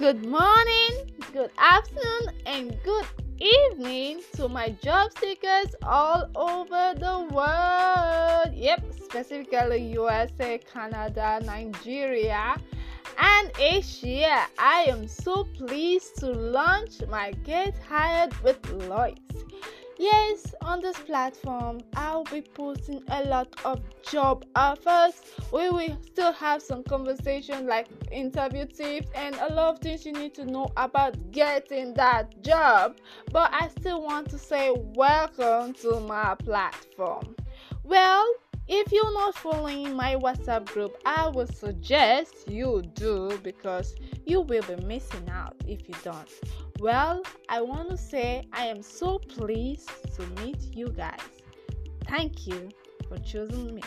Good morning, good afternoon, and good evening to my job seekers all over the world. Yep, specifically USA, Canada, Nigeria, and Asia. I am so pleased to launch my Get Hired with Lois Yes, on this platform, I'll be posting a lot of job offers. We will still have some conversation like interview tips and a lot of things you need to know about getting that job. But I still want to say welcome to my platform. Well, if you're not following my WhatsApp group, I would suggest you do because you will be missing out if you don't. Well, I want to say I am so pleased to meet you guys. Thank you for choosing me.